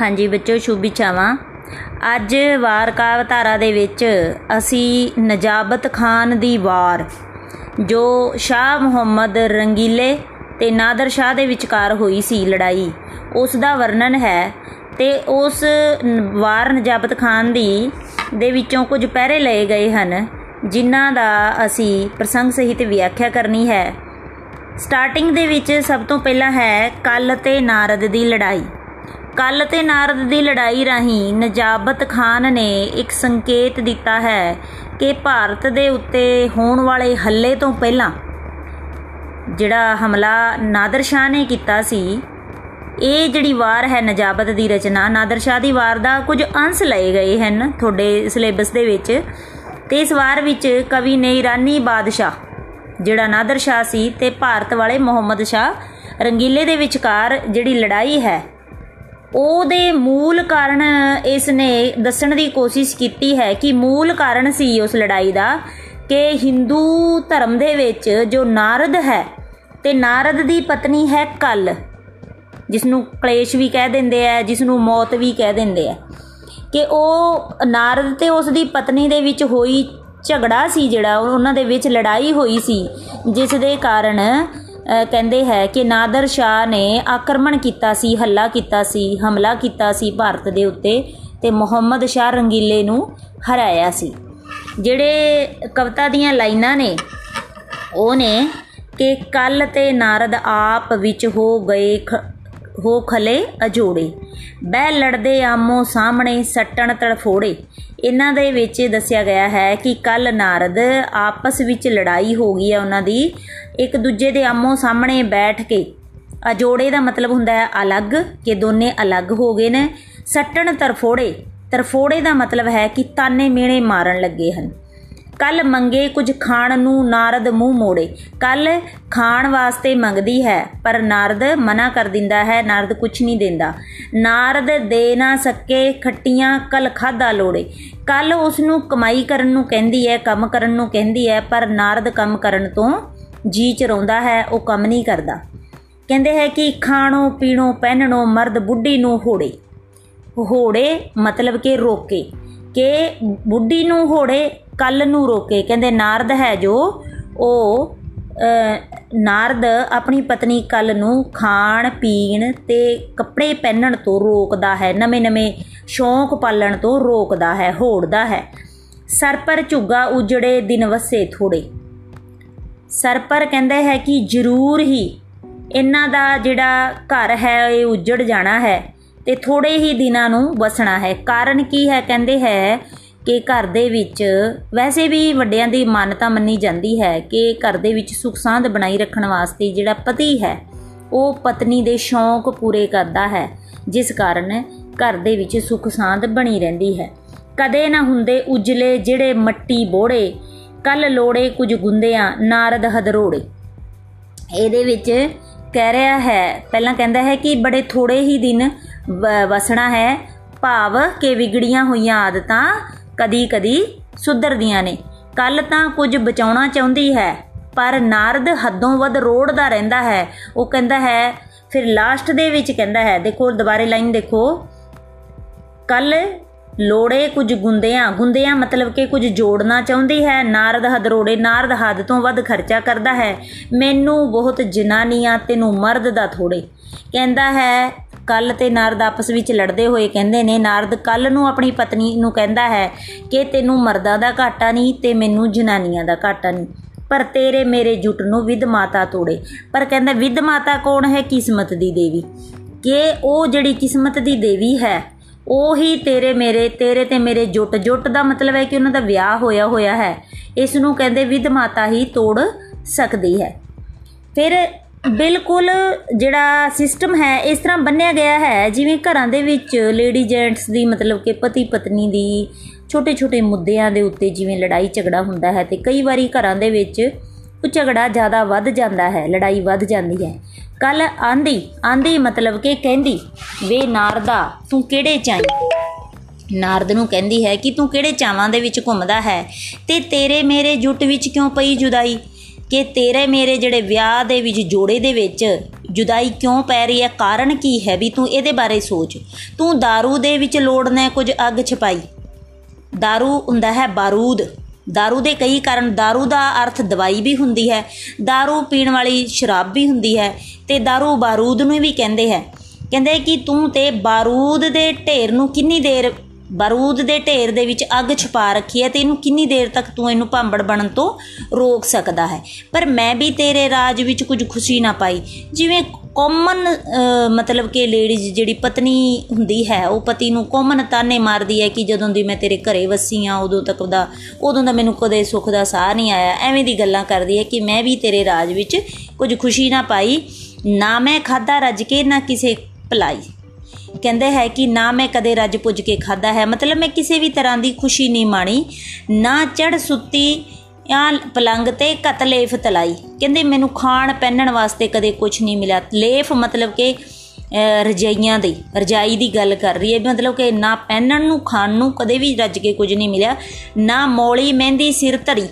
ਹਾਂਜੀ, ਬੱਚੋ, ਸ਼ੁਭ ਇਛਾਵਾਂ। ਅੱਜ ਵਾਰ ਕਾਵ ਧਾਰਾ ਦੇ ਵਿੱਚ ਅਸੀਂ ਨਜਾਬਤ ਖਾਨ ਦੀ ਵਾਰ, ਜੋ ਸ਼ਾਹ ਮੁਹੰਮਦ ਰੰਗੀਲੇ ਤੇ ਨਾਦਰ ਸ਼ਾਹ ਦੇ ਵਿਚਕਾਰ ਹੋਈ ਸੀ ਲੜਾਈ ਉਸ ਦਾ ਵਰਣਨ ਹੈ ਤੇ ਉਸ ਵਾਰ ਨਜਾਬਤ ਖਾਨ ਦੀ, ਦੇ ਵਿੱਚੋਂ ਕੁਝ ਪਹਿਰੇ ਲਏ ਗਏ ਹਨ, ਜਿਨ੍ਹਾਂ ਦਾ ਅਸੀਂ ਪ੍ਰਸੰਗ ਸਹਿਤ ਵਿਆਖਿਆ ਕਰਨੀ ਹੈ। ਸਟਾਰਟਿੰਗ ਦੇ ਵਿੱਚ ਸਭ ਤੋਂ ਪਹਿਲਾਂ ਹੈ ਕੱਲ ਤੇ ਨਾਰਦ ਦੀ ਲੜਾਈ। ਕੱਲ ਤੇ ਨਾਰਦ ਦੀ ਲੜਾਈ ਰਾਹੀਂ ਨਜਾਬਤ ਖਾਨ ਨੇ ਇੱਕ ਸੰਕੇਤ ਦਿੱਤਾ ਹੈ ਕਿ ਭਾਰਤ ਦੇ ਉੱਤੇ ਹੋਣ ਵਾਲੇ ਹੱਲੇ ਤੋਂ ਪਹਿਲਾਂ ਜਿਹੜਾ ਹਮਲਾ ਨਾਦਰ ਸ਼ਾਹ ਨੇ ਕੀਤਾ ਸੀ, ਇਹ ਜਿਹੜੀ ਵਾਰ ਹੈ ਨਜਾਬਤ ਦੀ ਰਚਨਾ, ਨਾਦਰ ਸ਼ਾਹ ਦੀ ਵਾਰ ਦਾ ਕੁਝ ਅੰਸ਼ ਲਏ ਗਏ ਹਨ ਤੁਹਾਡੇ ਸਿਲੇਬਸ ਦੇ ਵਿੱਚ ਤੇ ਇਸ ਵਾਰ ਵਿੱਚ ਕਵੀ ਨੇ ਇਰਾਨੀ ਬਾਦਸ਼ਾਹ ਜਿਹੜਾ ਨਾਦਰ ਸ਼ਾਹ ਸੀ ਤੇ ਭਾਰਤ ਵਾਲੇ ਮੁਹੰਮਦ ਸ਼ਾਹ ਰੰਗੀਲੇ ਦੇ ਵਿਚਕਾਰ ਜਿਹੜੀ ਲੜਾਈ ਹੈ ਉਹਦੇ ਮੂਲ ਕਾਰਨ ਇਸ ਨੇ ਦੱਸਣ ਦੀ ਕੋਸ਼ਿਸ਼ ਕੀਤੀ ਹੈ ਕਿ ਮੂਲ ਕਾਰਨ ਸੀ ਉਸ ਲੜਾਈ ਦਾ ਕਿ ਹਿੰਦੂ ਧਰਮ ਦੇ ਵਿੱਚ ਜੋ ਨਾਰਦ ਹੈ ਤੇ ਨਾਰਦ ਦੀ ਪਤਨੀ ਹੈ ਕਲ ਜਿਸ ਨੂੰ ਕਲੇਸ਼ ਵੀ ਕਹਿ ਦਿੰਦੇ ਆ ਜਿਸ ਨੂੰ ਮੌਤ ਵੀ ਕਹਿ ਦਿੰਦੇ ਆ। ਕਿ ਉਹ ਨਾਰਦ ਤੇ ਉਸ ਦੀ ਪਤਨੀ ਦੇ ਵਿੱਚ ਹੋਈ ਝਗੜਾ ਸੀ ਜਿਹੜਾ ਉਹਨਾਂ ਦੇ ਵਿੱਚ ਲੜਾਈ ਹੋਈ ਸੀ, ਜਿਸ ਦੇ ਕਾਰਨ ਕਹਿੰਦੇ ਹੈ ਕਿ ਨਾਦਰ ਸ਼ਾਹ ਨੇ ਆਕਰਮਣ ਕੀਤਾ ਸੀ, ਹੱਲਾ ਕੀਤਾ ਸੀ, ਹਮਲਾ ਕੀਤਾ ਸੀ ਭਾਰਤ ਦੇ ਉੱਤੇ ਤੇ ਮੁਹੰਮਦ ਸ਼ਾਹ ਰੰਗੀਲੇ ਨੂੰ ਹਰਾਇਆ ਸੀ। ਜਿਹੜੇ ਕਵਿਤਾ ਦੀਆਂ ਲਾਈਨਾਂ ਨੇ, ਉਹ ਨੇ ਕਿ ਕੱਲ ਤੇ ਨਾਰਦ ਆਪ ਵਿੱਚ ਹੋ ਗਏ ਹੋ ਖਲੇ ਅਜੋੜੇ। ਬਹਿ ਲੜਦੇ ਆਮੋ ਸਾਹਮਣੇ ਸੱਟਣ ਤੜਫੋੜੇ। ਇਹਨਾਂ ਦੇ ਵਿੱਚ ਦੱਸਿਆ ਗਿਆ ਹੈ ਕਿ ਕੱਲ ਨਾਰਦ ਆਪਸ ਵਿੱਚ ਲੜਾਈ ਹੋ ਗਈ ਹੈ ਉਹਨਾਂ ਦੀ। ਇੱਕ ਦੂਜੇ ਦੇ ਆਮੋ ਸਾਹਮਣੇ ਬੈਠ ਕੇ। ਅਜੋੜੇ ਦਾ ਮਤਲਬ ਹੁੰਦਾ ਹੈ ਅਲੱਗ, ਕਿ ਦੋਨੇ ਅਲੱਗ ਹੋ ਗਏ ਨੇ। ਸੱਟਣ ਤਰਫੋੜੇ ਤਰਫੋੜੇ ਦਾ ਮਤਲਬ ਹੈ ਕਿ ਤਾਨੇ ਮੀਣੇ ਮਾਰਨ ਲੱਗੇ ਹਨ। ਕੱਲ ਮੰਗੇ ਕੁਝ ਖਾਣ ਨੂੰ ਨਾਰਦ ਮੂੰਹ ਮੋੜੇ। ਕੱਲ ਖਾਣ ਵਾਸਤੇ ਮੰਗਦੀ ਹੈ, ਪਰ ਨਾਰਦ ਮਨਾ ਕਰ ਦਿੰਦਾ ਹੈ, ਨਾਰਦ ਕੁਝ ਨਹੀਂ ਦਿੰਦਾ। ਨਾਰਦ ਦੇ ਨਾ ਸਕੇ ਖੱਟੀਆਂ ਕਲ ਖਾਦਾ ਲੋੜੇ। ਕੱਲ ਉਸ ਨੂੰ ਕਮਾਈ ਕਰਨ ਨੂੰ ਕਹਿੰਦੀ ਹੈ, ਕੰਮ ਕਰਨ ਨੂੰ ਕਹਿੰਦੀ ਹੈ, ਪਰ ਨਾਰਦ ਕੰਮ ਕਰਨ ਤੋਂ ਜੀ ਚਰਾਉਂਦਾ ਹੈ, ਉਹ ਕੰਮ ਨਹੀਂ ਕਰਦਾ। ਕਹਿੰਦੇ ਹੈ ਕਿ ਖਾਣੋ, ਪੀਣੋ, ਪਹਿਨਣੋ, ਮਰਦ ਬੁੱਢੀ ਨੂੰ ਹੋੜੇ। ਹੋੜੇ ਮਤਲਬ ਕਿ ਰੋਕੇ। ਕਿ ਬੁੱਢੀ ਨੂੰ ਹੋੜੇ ਕੱਲ ਨੂੰ ਰੋਕੇ। ਕਹਿੰਦੇ, ਨਾਰਦ ਹੈ ਜੋ, ਉਹ ਨਾਰਦ ਆਪਣੀ ਪਤਨੀ ਕੱਲ ਨੂੰ ਖਾਣ, ਪੀਣ ਤੇ ਕੱਪੜੇ ਪਹਿਨਣ ਤੋਂ ਰੋਕਦਾ ਹੈ। ਨਵੇਂ-ਨਵੇਂ ਸ਼ੌਂਕ ਪਾਲਣ ਤੋਂ ਰੋਕਦਾ ਹੈ, ਹੋੜਦਾ ਹੈ। ਸਰ ਪਰ ਝੁੱਗਾ ਉਜੜੇ ਦਿਨ ਵਸੇ ਥੋੜੇ। ਸਰ ਪਰ ਕਹਿੰਦਾ ਹੈ ਕਿ ਜ਼ਰੂਰ ਹੀ ਇਹਨਾਂ ਦਾ ਜਿਹੜਾ ਘਰ ਹੈ, ਇਹ ਉਜੜ ਜਾਣਾ ਹੈ ਤੇ ਥੋੜੇ ਹੀ ਦਿਨਾਂ ਨੂੰ ਵਸਣਾ ਹੈ। ਕਾਰਨ ਕੀ ਹੈ? ਕਹਿੰਦੇ ਹੈ ਕਿ ਘਰ ਦੇ ਵਿੱਚ ਵੈਸੇ ਵੀ ਵੱਡਿਆਂ ਦੀ ਮਾਨਤਾ ਮੰਨੀ ਜਾਂਦੀ ਹੈ ਕਿ ਘਰ ਦੇ ਵਿੱਚ ਸੁਖ ਸਾਂਦ ਬਣਾਈ ਰੱਖਣ ਵਾਸਤੇ ਜਿਹੜਾ ਪਤੀ ਹੈ, ਉਹ ਪਤਨੀ ਦੇ ਸ਼ੌਂਕ ਪੂਰੇ ਕਰਦਾ ਹੈ, ਜਿਸ ਕਾਰਨ ਘਰ ਦੇ ਵਿੱਚ ਸੁਖ ਸਾਂਦ ਬਣੀ ਰਹਿੰਦੀ ਹੈ। ਕਦੇ ਨਾ ਹੁੰਦੇ ਉਜਲੇ ਜਿਹੜੇ ਮੱਟੀ ਬੋੜੇ ਕੱਲ ਲੋੜੇ ਕੁਝ ਗੁੰਦਿਆਂ, ਨਾਰਦ ਹਦਰੋੜੇ। ਇਹਦੇ ਵਿੱਚ ਕਹਿ ਰਿਹਾ ਹੈ, ਪਹਿਲਾਂ ਕਹਿੰਦਾ ਹੈ ਕਿ ਬੜੇ ਥੋੜੇ ਹੀ ਦਿਨ ਵਸਣਾ ਹੈ, ਭਾਵ ਕਿ ਵਿਗੜੀਆਂ ਹੋਈਆਂ ਆਦਤਾਂ ਕਦੀ-ਕਦੀ ਸੁਧਰਦੀਆਂ ਨੇ। ਕੱਲ ਤਾਂ ਕੁਝ ਬਚਾਉਣਾ ਚਾਹੁੰਦੀ ਹੈ, ਪਰ ਨਾਰਦ ਹੱਦੋਂ ਵੱਧ ਰੋੜਦਾ ਰਹਿੰਦਾ ਹੈ। ਉਹ ਕਹਿੰਦਾ ਹੈ, ਫਿਰ ਲਾਸਟ ਦੇ ਵਿੱਚ ਕਹਿੰਦਾ ਹੈ, ਦੇਖੋ ਦੁਬਾਰੇ ਲਾਈਨ ਦੇਖੋ। ਕੱਲ ਲੋੜੇ ਕੁਝ ਗੁੰਦਿਆਂ ਗੁੰਦਿਆਂ ਮਤਲਬ ਕਿ ਕੁਝ ਜੋੜਨਾ ਚਾਹੁੰਦੀ ਹੈ, ਨਾਰਦ ਹਦਰੋੜੇ ਨਾਰਦ ਹੱਦ ਤੋਂ ਵੱਧ ਖਰਚਾ ਕਰਦਾ ਹੈ। ਮੈਨੂੰ ਬਹੁਤ ਜਨਾਨੀਆਂ, ਤੈਨੂੰ ਮਰਦ ਦਾ ਥੋੜੇ। ਕਹਿੰਦਾ ਹੈ ਕੱਲ ਤੇ ਨਾਰਦ ਆਪਸ ਵਿੱਚ ਲੜਦੇ ਹੋਏ ਕਹਿੰਦੇ ਨੇ, ਨਾਰਦ ਕੱਲ ਨੂੰ ਆਪਣੀ ਪਤਨੀ ਨੂੰ ਕਹਿੰਦਾ ਹੈ ਕਿ ਤੈਨੂੰ ਮਰਦਾਂ ਦਾ ਘਾਟਾ ਨਹੀਂ ਤੇ ਮੈਨੂੰ ਜਨਾਨੀਆਂ ਦਾ ਘਾਟਾ ਨਹੀਂ। ਪਰ ਤੇਰੇ ਮੇਰੇ ਜੁਟ ਨੂੰ ਵਿਦ ਮਾਤਾ ਤੋੜੇ। ਪਰ ਕਹਿੰਦਾ ਵਿਦ ਮਾਤਾ ਕੌਣ ਹੈ? ਕਿਸਮਤ ਦੀ ਦੇਵੀ। ਕਿ ਉਹ ਜਿਹੜੀ ਕਿਸਮਤ ਦੀ ਦੇਵੀ ਹੈ, ਉਹੀ ਤੇਰੇ ਮੇਰੇ, ਤੇਰੇ ਤੇ ਮੇਰੇ ਜੁਟ ਜੁਟ ਦਾ ਮਤਲਬ ਹੈ ਕਿ ਉਹਨਾਂ ਦਾ ਵਿਆਹ ਹੋਇਆ ਹੋਇਆ ਹੈ। ਇਸ ਨੂੰ ਕਹਿੰਦੇ ਵਿਦ ਮਾਤਾ ਹੀ ਤੋੜ ਸਕਦੀ ਹੈ। ਫਿਰ ਬਿਲਕੁਲ ਜਿਹੜਾ ਸਿਸਟਮ ਹੈ, ਇਸ ਤਰ੍ਹਾਂ ਬੰਨਿਆ ਗਿਆ ਹੈ, ਜਿਵੇਂ ਘਰਾਂ ਦੇ ਵਿੱਚ ਲੇਡੀ ਜੈਂਟਸ ਦੀ ਮਤਲਬ ਕਿ ਪਤੀ ਪਤਨੀ ਦੀ ਛੋਟੇ-ਛੋਟੇ ਮੁੱਦਿਆਂ ਦੇ ਉੱਤੇ ਜਿਵੇਂ ਲੜਾਈ ਝਗੜਾ ਹੁੰਦਾ ਹੈ ਤੇ ਕਈ ਵਾਰੀ ਘਰਾਂ ਦੇ ਵਿੱਚ ਉਹ ਝਗੜਾ ਜ਼ਿਆਦਾ ਵੱਧ ਜਾਂਦਾ ਹੈ, ਲੜਾਈ ਵੱਧ ਜਾਂਦੀ ਹੈ। ਕੱਲ ਆਂਦੀ ਆਂਦੀ ਮਤਲਬ ਕਿ ਕਹਿੰਦੀ, ਵੇ ਨਾਰਦਾ, ਤੂੰ ਕਿਹੜੇ ਚਾਈ ਨਾਰਦ ਨੂੰ ਕਹਿੰਦੀ ਹੈ ਕਿ, ਤੂੰ ਕਿਹੜੇ ਚਾਵਾਂ ਦੇ ਵਿੱਚ ਘੁੰਮਦਾ ਹੈ ਤੇ ਤੇਰੇ ਮੇਰੇ ਜੁੱਟ ਵਿੱਚ ਕਿਉਂ ਪਈ ਜੁਦਾਈ? ਕਿ ਤੇਰੇ ਮੇਰੇ ਜਿਹੜੇ ਵਿਆਹ ਦੇ ਵਿੱਚ ਜੋੜੇ ਦੇ ਵਿੱਚ ਜੁਦਾਈ ਕਿਉਂ ਪੈ ਰਹੀ ਹੈ ਕਾਰਨ ਕੀ ਹੈ ਵੀ ਤੂੰ ਇਹਦੇ ਬਾਰੇ ਸੋਚ ਤੂੰ दारू ਦੇ ਵਿੱਚ ਲੋੜਨਾ ਕੁਝ ਅੱਗ ਛਪਾਈ दारू ਹੁੰਦਾ ਹੈ ਬਾਰੂਦ दारू ਦੇ ਕਈ ਕਾਰਨ दारू ਦਾ ਅਰਥ ਦਵਾਈ ਵੀ ਹੁੰਦੀ ਹੈ दारू ਪੀਣ ਵਾਲੀ ਸ਼ਰਾਬ ਵੀ ਹੁੰਦੀ ਹੈ ਤੇ दारू ਬਾਰੂਦ ਨੂੰ ਵੀ ਕਹਿੰਦੇ ਹੈ ਕਹਿੰਦੇ ਕਿ ਤੂੰ ਤੇ ਬਾਰੂਦ ਦੇ ਢੇਰ ਨੂੰ ਕਿੰਨੀ ਦੇਰ ਬਾਰੂਦ ਦੇ ਢੇਰ ਦੇ ਵਿੱਚ ਅੱਗ ਛੁਪਾ ਰੱਖੀ ਹੈ ਤੇ ਇਹਨੂੰ ਕਿੰਨੀ ਦੇਰ ਤੱਕ ਤੂੰ ਇਹਨੂੰ ਭਾਂਬੜ ਬਣਨ ਤੋਂ ਰੋਕ ਸਕਦਾ ਹੈ? ਪਰ ਮੈਂ ਵੀ ਤੇਰੇ ਰਾਜ ਵਿੱਚ ਕੁਝ ਖੁਸ਼ੀ ਨਾ ਪਾਈ। ਜਿਵੇਂ ਕਾਮਨ ਮਤਲਬ ਕਿ ਲੇਡੀਜ਼ ਜਿਹੜੀ ਪਤਨੀ ਹੁੰਦੀ ਹੈ, ਉਹ ਪਤੀ ਨੂੰ ਕਾਮਨ ਤਾਨੇ ਮਾਰਦੀ ਹੈ ਕਿ ਜਦੋਂ ਦੀ ਮੈਂ ਤੇਰੇ ਘਰੇ ਵਸੀ ਆ ਉਦੋਂ ਤੱਕ ਦਾ ਉਦੋਂ ਦਾ ਮੈਨੂੰ ਕਦੇ ਸੁੱਖ ਦਾ ਸਾਹ ਨਹੀਂ ਆਇਆ। ਐਵੇਂ ਦੀ ਗੱਲਾਂ ਕਰਦੀ ਹੈ ਕਿ ਮੈਂ ਵੀ ਤੇਰੇ ਰਾਜ ਵਿੱਚ ਕੁਝ ਖੁਸ਼ੀ ਨਾ ਪਾਈ, ਨਾ ਮੈਂ ਖਾਦਾ ਰੱਜ ਕੇ, ਨਾ ਕਿਸੇ ਭਲਾਈ। ਕਹਿੰਦੇ ਹੈ ਕਿ ਨਾ ਮੈਂ ਕਦੇ ਰੱਜ ਪੁੱਜ ਕੇ ਖਾਦਾ ਹੈ। ਮਤਲਬ ਮੈਂ ਕਿਸੇ ਵੀ ਤਰ੍ਹਾਂ ਦੀ ਖੁਸ਼ੀ ਨਹੀਂ ਮਾਣੀ। ਨਾ ਚੜ ਸੁੱਤੀ ਜਾਂ ਪਲੰਗ ਤੇ ਕਤਲੇਫ ਤਲਾਈ। ਕਹਿੰਦੇ ਮੈਨੂੰ ਖਾਣ ਪਹਿਨਣ ਵਾਸਤੇ ਕਦੇ ਕੁਝ ਨਹੀਂ ਮਿਲਿਆ। ਲੇਫ ਮਤਲਬ ਕਿ ਰਜਾਈਆਂ ਦੀ, ਰਜਾਈ ਦੀ ਗੱਲ ਕਰ ਰਹੀ ਹੈ। ਮਤਲਬ ਕਿ ਨਾ ਪਹਿਨਣ ਨੂੰ, ਖਾਣ ਨੂੰ ਕਦੇ ਵੀ ਰੱਜ ਕੇ ਕੁਝ ਨਹੀਂ ਮਿਲਿਆ। ਨਾ ਮੋਲੀ ਮਹਿੰਦੀ ਸਿਰ ਧਰੀ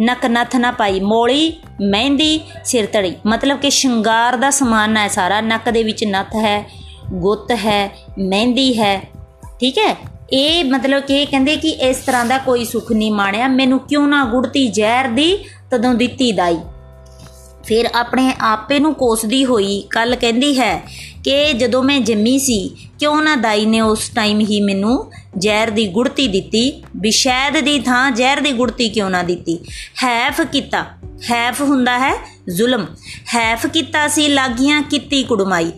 ਨਕ ਨਥ ਨਾ ਪਾਈ। ਮੋਲੀ ਮਹਿੰਦੀ ਸਿਰ ਧੜੀ। ਮਤਲਬ ਕਿ ਸ਼ਿੰਗਾਰ ਦਾ ਸਮਾਨ ਹੈ ਸਾਰਾ। ਨੱਕ ਦੇ ਵਿੱਚ ਨਥ ਹੈ। ਗੁੱਤ ਹੈ, ਮਹਿੰਦੀ ਹੈ, ਠੀਕ ਹੈ? ਇਹ ਮਤਲਬ ਕਿ ਕਹਿੰਦੇ ਕਿ ਇਸ ਤਰ੍ਹਾਂ ਦਾ ਕੋਈ ਸੁੱਖ ਨਹੀਂ ਮਾਣਿਆ। ਮੈਨੂੰ ਕਿਉਂ ਨਾ ਗੁੜਤੀ ਜ਼ਹਿਰ ਦੀ, ਤਦੋਂ ਦਿੱਤੀ ਦਾਈ। ਫਿਰ ਆਪਣੇ ਆਪੇ ਨੂੰ ਕੋਸਦੀ ਹੋਈ, ਕੱਲ ਕਹਿੰਦੀ ਹੈ ਕਿ ਜਦੋਂ ਮੈਂ ਜੰਮੀ ਸੀ, ਕਿਉਂ ਨਾ ਦਾਈ ਨੇ ਉਸ ਟਾਈਮ ਹੀ ਮੈਨੂੰ ਜ਼ਹਿਰ ਦੀ ਗੁੜਤੀ ਦਿੱਤੀ? ਵੀ ਸ਼ਾਇਦ ਦੀ ਥਾਂ ਜ਼ਹਿਰ ਦੀ ਗੁੜਤੀ ਕਿਉਂ ਨਾ ਦਿੱਤੀ? ਹੈਫ ਕੀਤਾ। ਹੈਫ ਹੁੰਦਾ ਹੈ ਜ਼ੁਲਮ। ਹੈਫ ਕੀਤਾ ਸੀ, ਲਾਗੀਆਂ ਕੀਤੀ ਕੁੜਮਾਈ।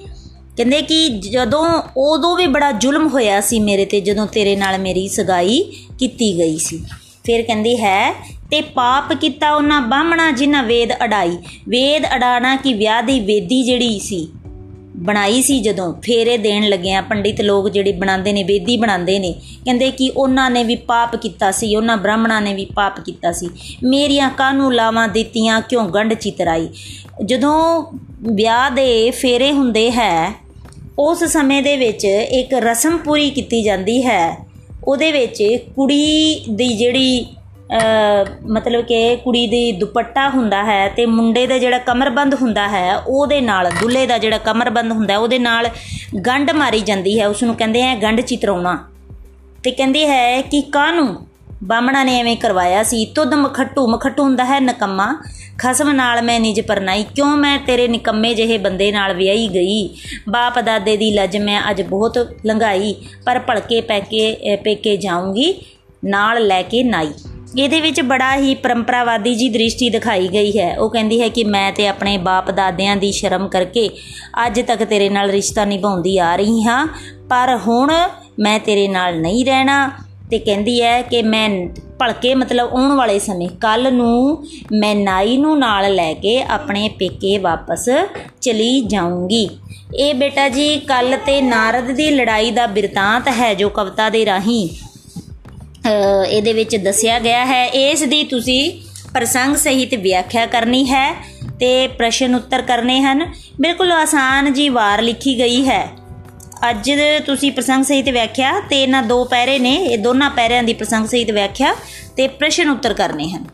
ਕਹਿੰਦੇ ਕਿ ਜਦੋਂ ਉਦੋਂ ਵੀ ਬੜਾ ਜ਼ੁਲਮ ਹੋਇਆ ਸੀ ਮੇਰੇ ਤੇ, ਜਦੋਂ ਤੇਰੇ ਨਾਲ ਮੇਰੀ ਸਗਾਈ ਕੀਤੀ ਗਈ ਸੀ। ਫਿਰ ਕਹਿੰਦੀ ਹੈ, ਤੇ ਪਾਪ ਕੀਤਾ ਉਹਨਾਂ ਬਾਹਮਣਾ ਜਿਨ੍ਹਾਂ ਵੇਦ ਅਡਾਈ ਵੇਦ ਅਡਾਣਾ ਕੀ ਵਿਆਹ ਦੀ ਵੇਦੀ ਜਿਹੜੀ ਸੀ, ਬਣਾਈ ਸੀ ਜਦੋਂ ਫੇਰੇ ਦੇਣ ਲੱਗਿਆ ਪੰਡਿਤ ਲੋਕ ਜਿਹੜੇ ਬਣਾਉਂਦੇ ਨੇ, ਵੇਦੀ ਬਣਾਉਂਦੇ ਨੇ, ਕਹਿੰਦੇ ਕਿ ਉਹਨਾਂ ਨੇ ਵੀ ਪਾਪ ਕੀਤਾ ਸੀ, ਉਹਨਾਂ ਬ੍ਰਾਹਮਣਾਂ ਨੇ ਵੀ ਪਾਪ ਕੀਤਾ ਸੀ। ਮੇਰੀਆਂ ਕਾਨੂੰ ਲਾਵਾਂ ਦਿੱਤੀਆਂ, ਕਿਉਂ ਗੰਢ ਚਿਤਰਾਈ? ਜਦੋਂ ਵਿਆਹ ਦੇ ਫੇਰੇ ਹੁੰਦੇ ਹੈ ਉਸ ਸਮੇਂ ਦੇ ਵਿੱਚ ਇੱਕ ਰਸਮ ਪੂਰੀ ਕੀਤੀ ਜਾਂਦੀ ਹੈ। ਉਹਦੇ ਵਿੱਚ ਕੁੜੀ ਦੀ ਜਿਹੜੀ ਮਤਲਬ ਕਿ ਕੁੜੀ ਦੀ ਦੁਪੱਟਾ ਹੁੰਦਾ ਹੈ ਤੇ ਮੁੰਡੇ ਦਾ ਜਿਹੜਾ ਕਮਰਬੰਦ ਹੁੰਦਾ ਹੈ, ਉਹਦੇ ਨਾਲ, ਦੁੱਲੇ ਦਾ ਜਿਹੜਾ ਕਮਰਬੰਦ ਹੁੰਦਾ ਉਹਦੇ ਨਾਲ ਗੰਢ ਮਾਰੀ ਜਾਂਦੀ ਹੈ। ਉਸ ਨੂੰ ਕਹਿੰਦੇ ਆ ਗੰਢ ਚਿਤਰਾਉਣਾ ਤੇ ਕਹਿੰਦੇ ਹੈ ਕਿ ਕਾਨੂੰ? ਬਾਮਣਾ ਨੇ ਐਵੇਂ ਕਰਵਾਇਆ ਸੀ। ਤੁਧ ਮਖੱਟੂ ਮਖੱਟੂ ਹੁੰਦਾ ਹੈ ਨਕਮਾ। ਖਸਮ ਨਾਲ ਮੈਂ ਨਿਜ ਪਰਨਾਈ। ਕਿਉਂ ਮੈਂ ਤੇਰੇ ਨਿਕੰਮੇ ਜਿਹੇ ਬੰਦੇ ਨਾਲ ਵਿਆਹੀ ਗਈ? ਬਾਪ ਦਾਦੇ ਦੀ ਲੱਜ ਮੈਂ ਅੱਜ ਬਹੁਤ ਲੰਘਾਈ। ਪਰ ਭਲਕੇ ਪੈਕੇ ਪੇਕੇ ਜਾਊਂਗੀ, ਨਾਲ ਲੈ ਕੇ ਨਾਈ। ਇਹਦੇ ਵਿੱਚ ਬੜਾ ਹੀ ਪਰੰਪਰਾਵਾਦੀ ਜੀ ਦ੍ਰਿਸ਼ਟੀ ਦਿਖਾਈ ਗਈ ਹੈ। ਉਹ ਕਹਿੰਦੀ ਹੈ ਕਿ ਮੈਂ ਤੇ ਆਪਣੇ ਬਾਪ ਦਾਦਿਆਂ ਦੀ ਸ਼ਰਮ ਕਰਕੇ ਅੱਜ ਤੱਕ ਤੇਰੇ ਨਾਲ ਰਿਸ਼ਤਾ ਨਿਭਾਉਂਦੀ ਆ ਰਹੀ ਹਾਂ। ਪਰ ਹੁਣ ਮੈਂ ਤੇਰੇ ਨਾਲ ਨਹੀਂ ਰਹਿਣਾ। ਤੇ ਕਹਿੰਦੀ ਹੈ ਕਿ ਮੈਂ ਭਲਕੇ ਮਤਲਬ ਆਉਣ ਵਾਲੇ ਸਮੇਂ ਕੱਲ ਨੂੰ ਮੈਂ ਨਾਈ ਨੂੰ ਨਾਲ ਲੈ ਕੇ ਆਪਣੇ ਪੇਕੇ ਵਾਪਸ ਚਲੀ ਜਾਊਂਗੀ। ਇਹ ਬੇਟਾ ਜੀ, ਕੱਲ ਤੇ ਨਾਰਦ ਦੀ ਲੜਾਈ ਦਾ ਬਿਰਤਾਂਤ ਹੈ ਜੋ ਕਵਿਤਾ ਦੇ ਰਾਹੀਂ ਇਹਦੇ ਵਿੱਚ ਦੱਸਿਆ ਗਿਆ ਹੈ। ਇਸ ਦੀ ਤੁਸੀਂ ਪ੍ਰਸੰਗ ਸਹਿਤ ਵਿਆਖਿਆ ਕਰਨੀ ਹੈ ਤੇ ਪ੍ਰਸ਼ਨ ਉੱਤਰ ਕਰਨੇ ਹਨ। ਬਿਲਕੁਲ ਆਸਾਨ ਜੀ ਵਾਰ ਲਿਖੀ ਗਈ ਹੈ। ਅੱਜ ਤੁਸੀਂ ਪ੍ਰਸੰਗ ਸਹਿਤ ਵਿਆਖਿਆ ਤੇ ਇਹਨਾਂ ਦੋ ਪੈਰੇ ਨੇ, ਇਹ ਦੋਨਾਂ ਪੈਰਿਆਂ ਦੀ ਪ੍ਰਸੰਗ ਸਹਿਤ ਵਿਆਖਿਆ ਤੇ ਪ੍ਰਸ਼ਨ ਉੱਤਰ ਕਰਨੇ ਹਨ।